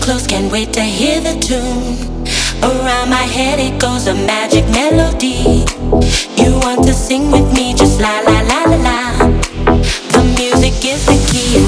close, can't wait to hear the tune. Around my head it goes a magic melody. You want to sing with me, just la la la la la. The music is the key.